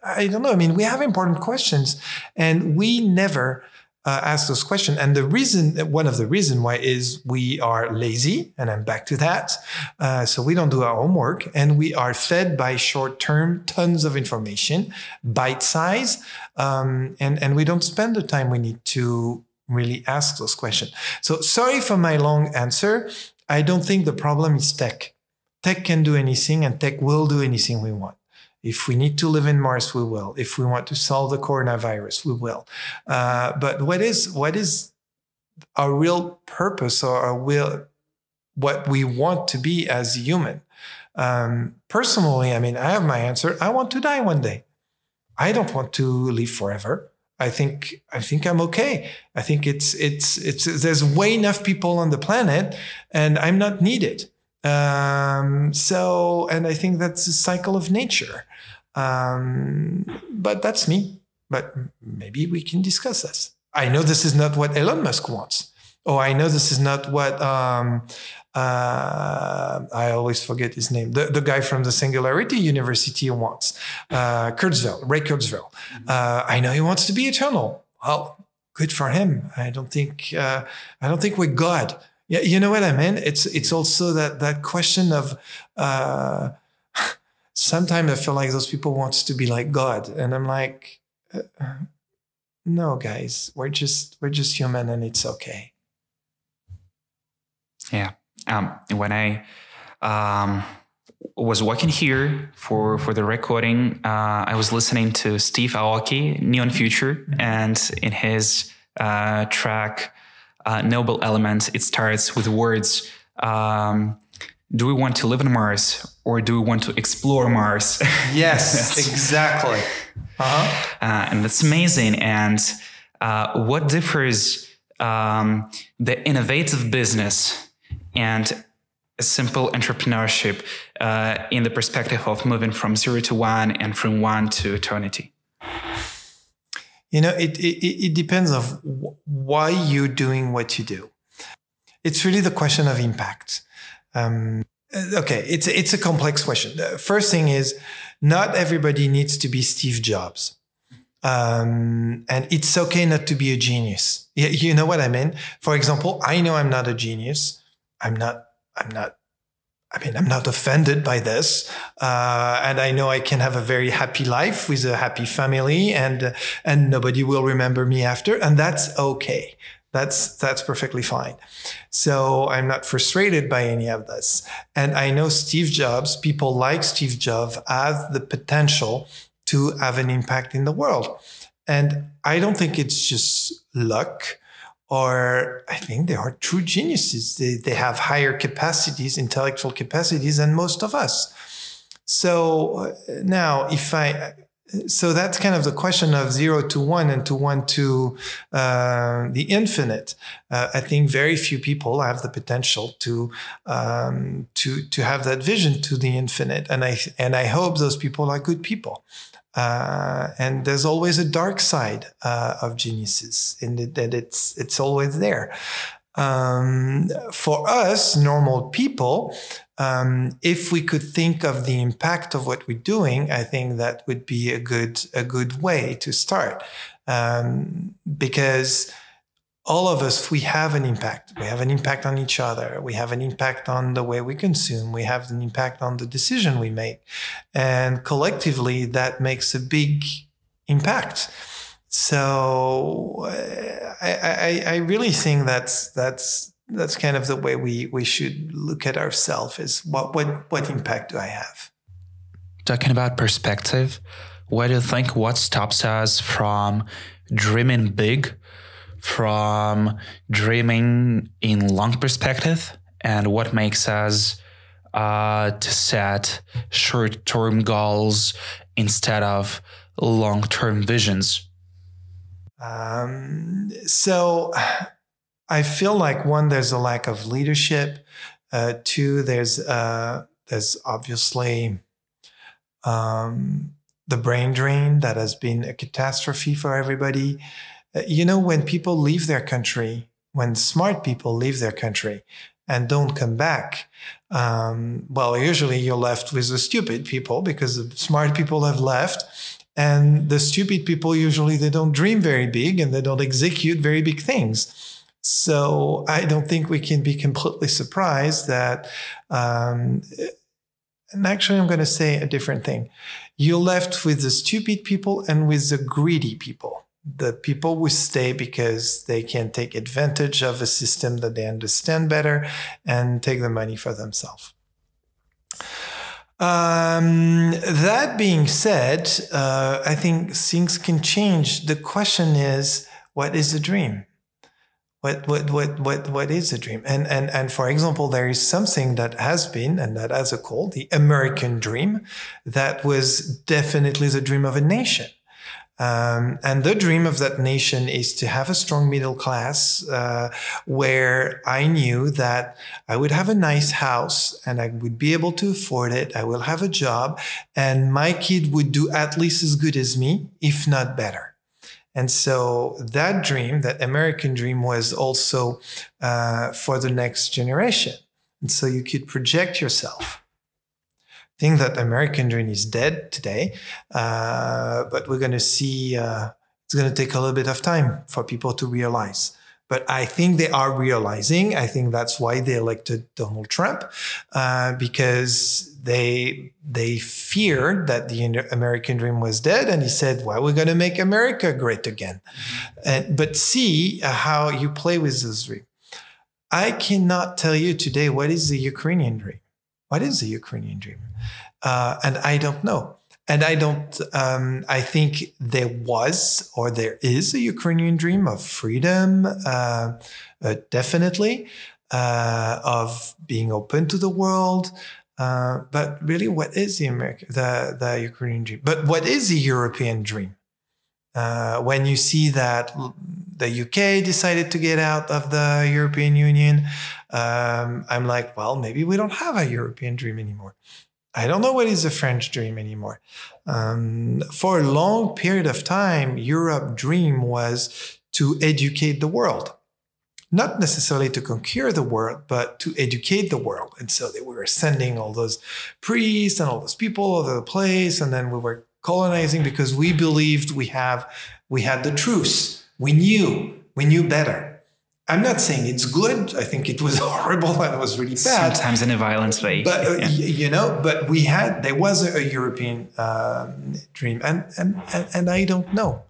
I don't know. I mean, we have important questions, and we never uh, ask those questions. And the reason, one of the reason why is we are lazy, and I'm back to that. Uh, so we don't do our homework, and we are fed by short-term tons of information, bite size, um, and and we don't spend the time we need to really ask those questions. So sorry for my long answer. I don't think the problem is tech. Tech can do anything, and tech will do anything we want. If we need to live in Mars, we will. If we want to solve the coronavirus, we will. Uh, but what is what is our real purpose or our will, what we want to be as human? Um, personally, I mean, I have my answer. I want to die one day. I don't want to live forever. I think I think I'm okay. I think it's it's it's there's way enough people on the planet, and I'm not needed. Um, so, and I think that's a cycle of nature. Um, but that's me. But maybe we can discuss this. I know this is not what Elon Musk wants. Oh, I know this is not what um, uh, I always forget his name. The, the guy from the Singularity University wants uh, Kurzweil, Ray Kurzweil. Uh, I know he wants to be eternal. Well, good for him. I don't think uh, I don't think we're God. Yeah, you know what I mean. It's it's also that that question of uh, (laughs) sometimes I feel like those people wants to be like God, and I'm like, uh, no, guys, we're just we're just human, and it's okay. Yeah. Um, when I um, was working here for for the recording, uh, I was listening to Steve Aoki, Neon Future, and in his uh, track uh, Noble Elements, it starts with words. Um, do we want to live on Mars or do we want to explore Mars? (laughs) Yes, exactly. Uh-huh. Uh, and that's amazing. And uh, what differs um, the innovative business and a simple entrepreneurship uh, in the perspective of moving from zero to one and from one to eternity? You know, it, it, it depends of why you're doing what you do. It's really the question of impact. Um, okay, it's it's a complex question. The first thing is, not everybody needs to be Steve Jobs, um, and it's okay not to be a genius. You know what I mean? For example, I know I'm not a genius. I'm not. I'm not. I mean, I'm not offended by this, uh, and I know I can have a very happy life with a happy family, and and nobody will remember me after, and that's okay. That's that's perfectly fine. So I'm not frustrated by any of this. And I know Steve Jobs, people like Steve Jobs have the potential to have an impact in the world. And I don't think it's just luck or I think they are true geniuses. They, they have higher capacities, intellectual capacities than most of us. So uh, now if I, so that's kind of the question of zero to one and to one to uh, the infinite. Uh, I think very few people have the potential to um, to to have that vision to the infinite, and I and I hope those people are good people. Uh, and there's always a dark side uh, of geniuses, and that it's it's always there. Um, for us, normal people, um, if we could think of the impact of what we're doing, I think that would be a good a good way to start, um, because all of us we have an impact. We have an impact on each other. We have an impact on the way we consume. We have an impact on the decision we make. And collectively that makes a big impact. So uh, I, I, I really think that's that's that's kind of the way we we should look at ourselves is what what what impact do I have? Talking about perspective what do you think what stops us from dreaming big from dreaming in long perspective and what makes us uh, to set short-term goals instead of long-term visions. Um, so i feel like one there's a lack of leadership uh, two there's uh, there's obviously um, the brain drain that has been a catastrophe for everybody you know, when people leave their country, when smart people leave their country and don't come back, um, well, usually you're left with the stupid people because the smart people have left. And the stupid people usually they don't dream very big and they don't execute very big things. So I don't think we can be completely surprised that. Um, and actually, I'm going to say a different thing. You're left with the stupid people and with the greedy people the people will stay because they can take advantage of a system that they understand better and take the money for themselves. Um, that being said, uh, I think things can change. The question is, what is a dream? What, what, what, what, what is a dream? And, and, and for example, there is something that has been, and that has a call, the American dream, that was definitely the dream of a nation. Um, and the dream of that nation is to have a strong middle class uh, where I knew that I would have a nice house and I would be able to afford it. I will have a job and my kid would do at least as good as me, if not better. And so that dream, that American dream was also uh, for the next generation. And so you could project yourself think that American dream is dead today, uh, but we're going to see. Uh, it's going to take a little bit of time for people to realize. But I think they are realizing. I think that's why they elected Donald Trump, uh, because they they feared that the American dream was dead, and he said, "Well, we're going to make America great again." Mm-hmm. And, but see how you play with this dream. I cannot tell you today what is the Ukrainian dream. What is the Ukrainian dream? Uh, and I don't know. And I don't, um, I think there was or there is a Ukrainian dream of freedom, uh, uh, definitely, uh, of being open to the world. Uh, but really, what is the American, the, the Ukrainian dream? But what is the European dream? Uh, when you see that the UK decided to get out of the European Union, um, I'm like, well, maybe we don't have a European dream anymore. I don't know what is the French dream anymore. Um, for a long period of time, Europe dream was to educate the world, not necessarily to conquer the world, but to educate the world. And so they were sending all those priests and all those people over the place, and then we were colonizing because we believed we have we had the truth. We knew we knew better. I'm not saying it's good. I think it was (laughs) horrible and it was really bad. Sometimes in a violent way. But uh, yeah. you know, but we had there was a, a European um, dream, and, and and and I don't know.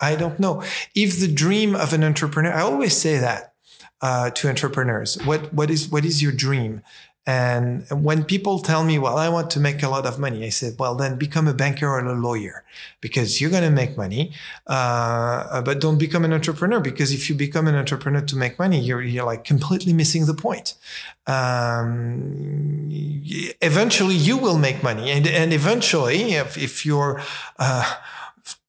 I don't know if the dream of an entrepreneur. I always say that uh, to entrepreneurs. What what is what is your dream? And when people tell me, well, I want to make a lot of money, I said, well, then become a banker or a lawyer because you're going to make money. Uh, but don't become an entrepreneur because if you become an entrepreneur to make money, you're, you're like completely missing the point. Um, eventually you will make money. And, and eventually, if, if you're, uh,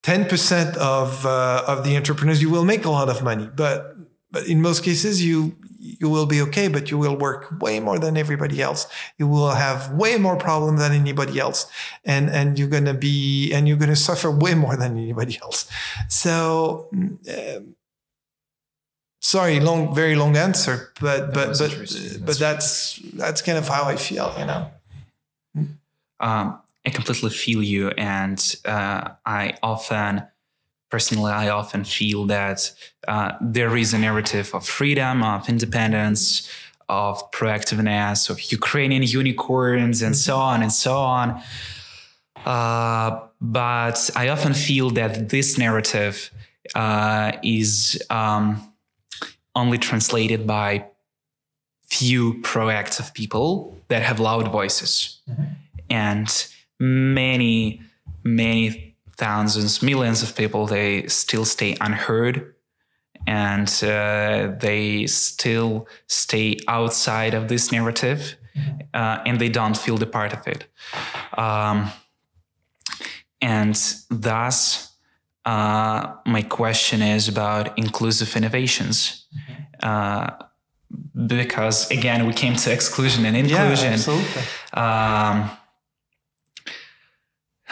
10% of, uh, of the entrepreneurs, you will make a lot of money. But, but in most cases, you, you will be okay, but you will work way more than everybody else. You will have way more problems than anybody else. And, and you're going to be, and you're going to suffer way more than anybody else. So, um, sorry, long, very long answer, but, but, but, but that's, that's kind of how I feel, you know? Um, I completely feel you. And uh, I often, personally, I often feel that uh, there is a narrative of freedom, of independence, of proactiveness, of Ukrainian unicorns, and so on and so on. Uh, but I often feel that this narrative uh, is um, only translated by few proactive people that have loud voices. Mm-hmm. And many, many thousands, millions of people, they still stay unheard and uh, they still stay outside of this narrative mm-hmm. uh, and they don't feel the part of it. Um, and thus, uh, my question is about inclusive innovations. Mm-hmm. Uh, because again, we came to exclusion and inclusion. Yeah, absolutely. Um,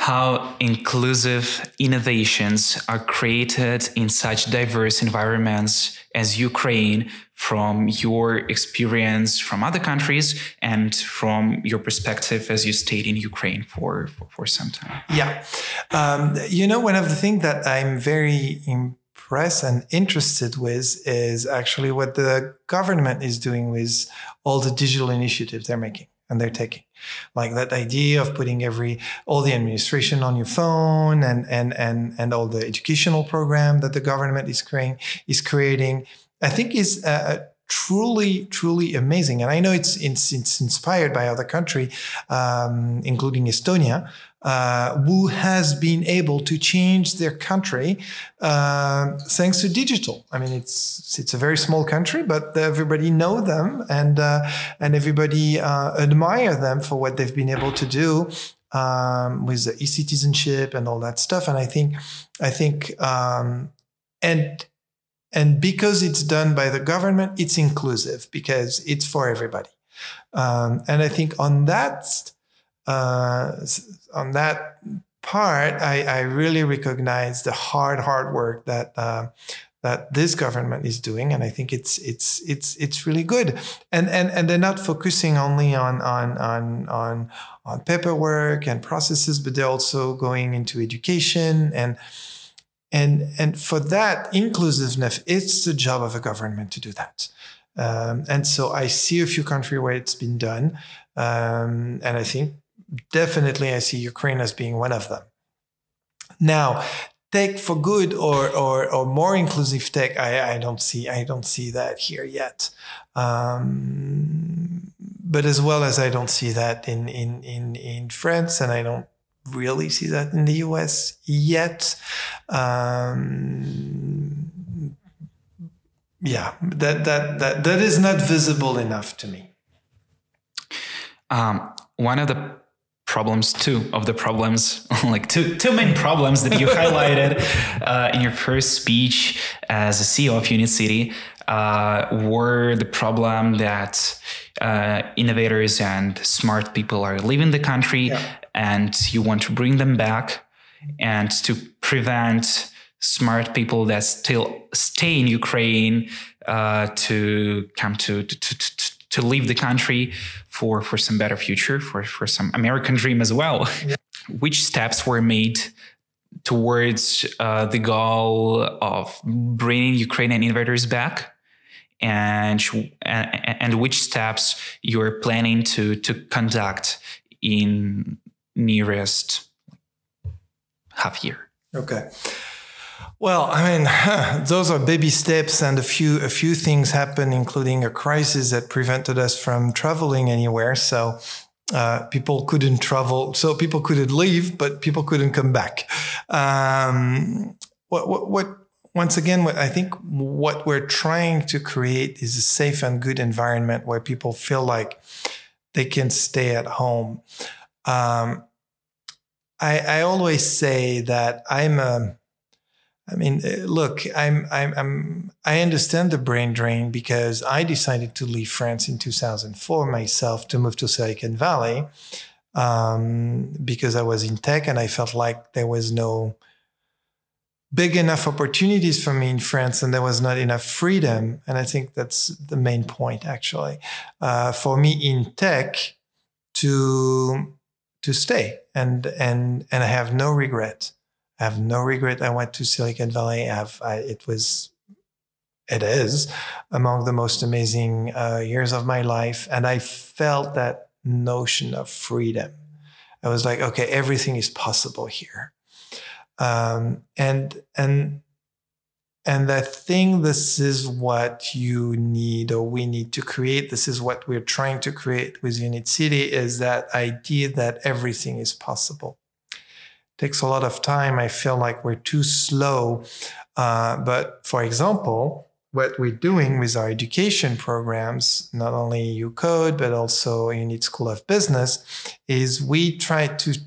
how inclusive innovations are created in such diverse environments as Ukraine from your experience from other countries and from your perspective as you stayed in Ukraine for, for, for some time. Yeah. Um, you know, one of the things that I'm very impressed and interested with is actually what the government is doing with all the digital initiatives they're making and they're taking like that idea of putting every all the administration on your phone and and and and all the educational program that the government is creating is creating i think is truly truly amazing. And i know it's it's, it's inspired by other country um, including estonia uh, who has been able to change their country uh, thanks to digital. I mean, it's it's a very small country, but everybody know them and uh, and everybody uh, admire them for what they've been able to do um, with the e-citizenship and all that stuff. And I think I think um, and and because it's done by the government, it's inclusive because it's for everybody. Um, and I think on that uh, on that part, I, I, really recognize the hard, hard work that uh, that this government is doing, and I think it's it's it's it's really good. And and and they're not focusing only on on on on on paperwork and processes, but they're also going into education and. And, and for that inclusiveness, it's the job of a government to do that. Um, and so I see a few countries where it's been done. Um, and I think definitely I see Ukraine as being one of them. Now, tech for good or or, or more inclusive tech, I, I don't see I don't see that here yet. Um, but as well as I don't see that in, in in in France, and I don't really see that in the US yet. Um, yeah, that that that that is not visible enough to me. Um, one of the problems two of the problems (laughs) like two two main problems that you (laughs) highlighted uh, in your first speech as a ceo of unit city uh, were the problem that uh, innovators and smart people are leaving the country yeah. and you want to bring them back and to prevent smart people that still stay in ukraine uh, to come to, to, to to leave the country for for some better future, for for some American dream as well. Yeah. Which steps were made towards uh, the goal of bringing Ukrainian innovators back? And, And, and which steps you're planning to to conduct in nearest half year? Okay. Well, I mean, (laughs) those are baby steps, and a few a few things happened, including a crisis that prevented us from traveling anywhere. So uh, people couldn't travel, so people couldn't leave, but people couldn't come back. Um, what, what, what once again, what I think what we're trying to create is a safe and good environment where people feel like they can stay at home. Um, I, I always say that I'm a I mean, uh, look, I'm, I'm, I'm, I understand the brain drain because I decided to leave France in 2004 myself to move to Silicon Valley um, because I was in tech and I felt like there was no big enough opportunities for me in France and there was not enough freedom. And I think that's the main point, actually, uh, for me in tech to to stay and and and I have no regret. I have no regret. I went to Silicon Valley. I have I, it was it is among the most amazing uh, years of my life, and I felt that notion of freedom. I was like, okay, everything is possible here, um, and and and I think this is what you need or we need to create. This is what we're trying to create with Unit City is that idea that everything is possible. Takes a lot of time. I feel like we're too slow. Uh, but for example, what we're doing with our education programs, not only UCode, but also Unit School of Business, is we try to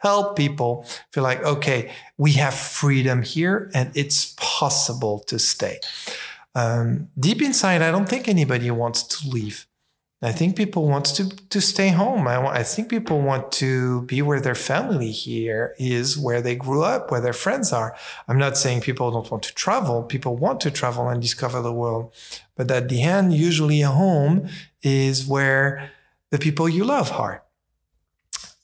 help people feel like, okay, we have freedom here and it's possible to stay. Um, deep inside, I don't think anybody wants to leave. I think people want to, to stay home. I, I think people want to be where their family here is, where they grew up, where their friends are. I'm not saying people don't want to travel. People want to travel and discover the world. But at the end, usually a home is where the people you love are.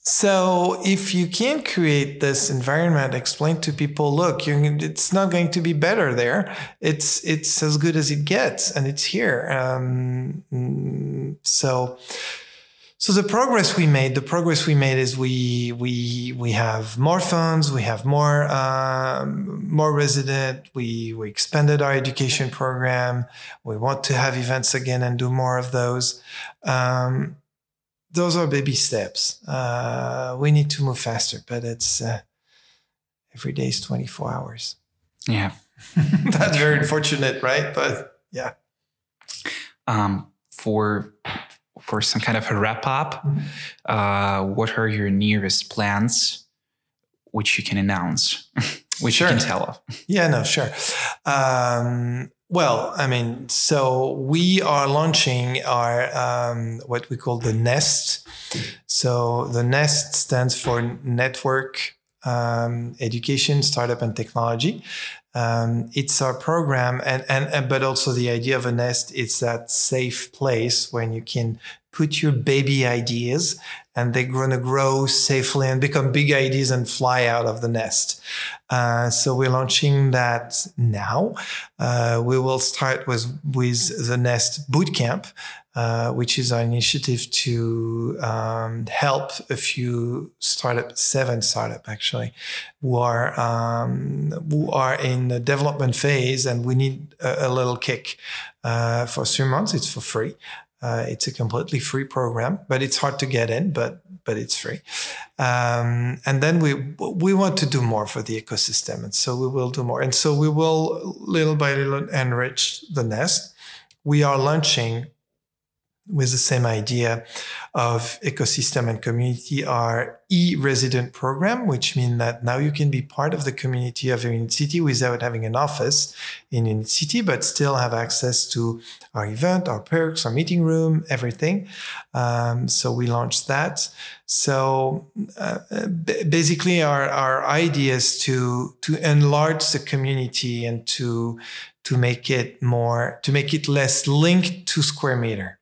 So if you can create this environment, explain to people, look, it's not going to be better there. It's it's as good as it gets, and it's here. Um, so. So the progress we made, the progress we made is we we we have more funds, we have more um, more resident, we we expanded our education program, we want to have events again and do more of those. Um, those are baby steps. Uh, we need to move faster, but it's uh, every day is 24 hours. Yeah. (laughs) That's very (laughs) unfortunate, right? But yeah. Um, for for some kind of a wrap up, mm-hmm. uh, what are your nearest plans, which you can announce, (laughs) which sure. you can tell of? Yeah, no, sure. Um, well, I mean, so we are launching our um, what we call the Nest. So the Nest stands for Network um, Education, Startup, and Technology. Um, it's our program, and, and, and but also the idea of a nest. It's that safe place when you can put your baby ideas and they're going to grow safely and become big ideas and fly out of the nest. Uh, so we're launching that now. Uh, we will start with, with the Nest Bootcamp, uh, which is our initiative to um, help a few startup, seven startup actually, who are um, who are in the development phase, and we need a, a little kick. Uh, for three months, it's for free. Uh, it's a completely free program, but it's hard to get in, but but it's free. Um, and then we we want to do more for the ecosystem, and so we will do more. And so we will little by little enrich the nest. We are launching with the same idea of ecosystem and community our e-resident program, which means that now you can be part of the community of Unit City without having an office in Unit City, but still have access to our event, our perks, our meeting room, everything. Um, so we launched that. So uh, basically, our, our idea is to to enlarge the community and to to make it more to make it less linked to square meter.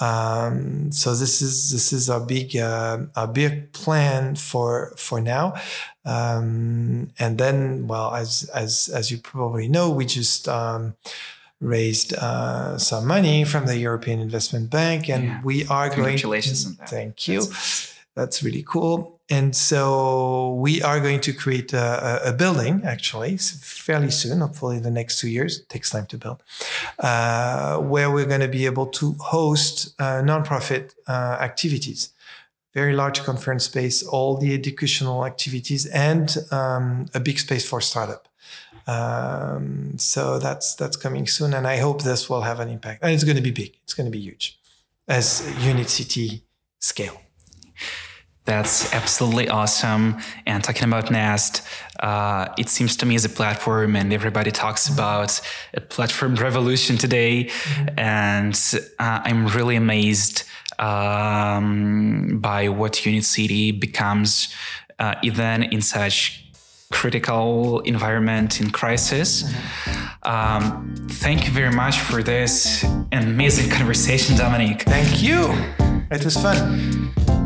Um, so this is this is a big uh, a big plan for for now. Um, and then, well, as as as you probably know, we just um, raised uh, some money from the European Investment Bank, and yeah. we are Congratulations going. To, thank you. That's really cool. And so we are going to create a, a building actually fairly soon, hopefully in the next two years. It takes time to build, uh, where we're going to be able to host uh, nonprofit uh, activities, very large conference space, all the educational activities, and um, a big space for startup. Um, so that's that's coming soon, and I hope this will have an impact. And it's going to be big. It's going to be huge, as Unit City scale. That's absolutely awesome. And talking about Nest, uh, it seems to me as a platform, and everybody talks about a platform (laughs) revolution today. Mm-hmm. And uh, I'm really amazed um, by what Unit City becomes, uh, even in such critical environment in crisis. Um, thank you very much for this amazing (laughs) conversation, Dominique. Thank you. It was fun.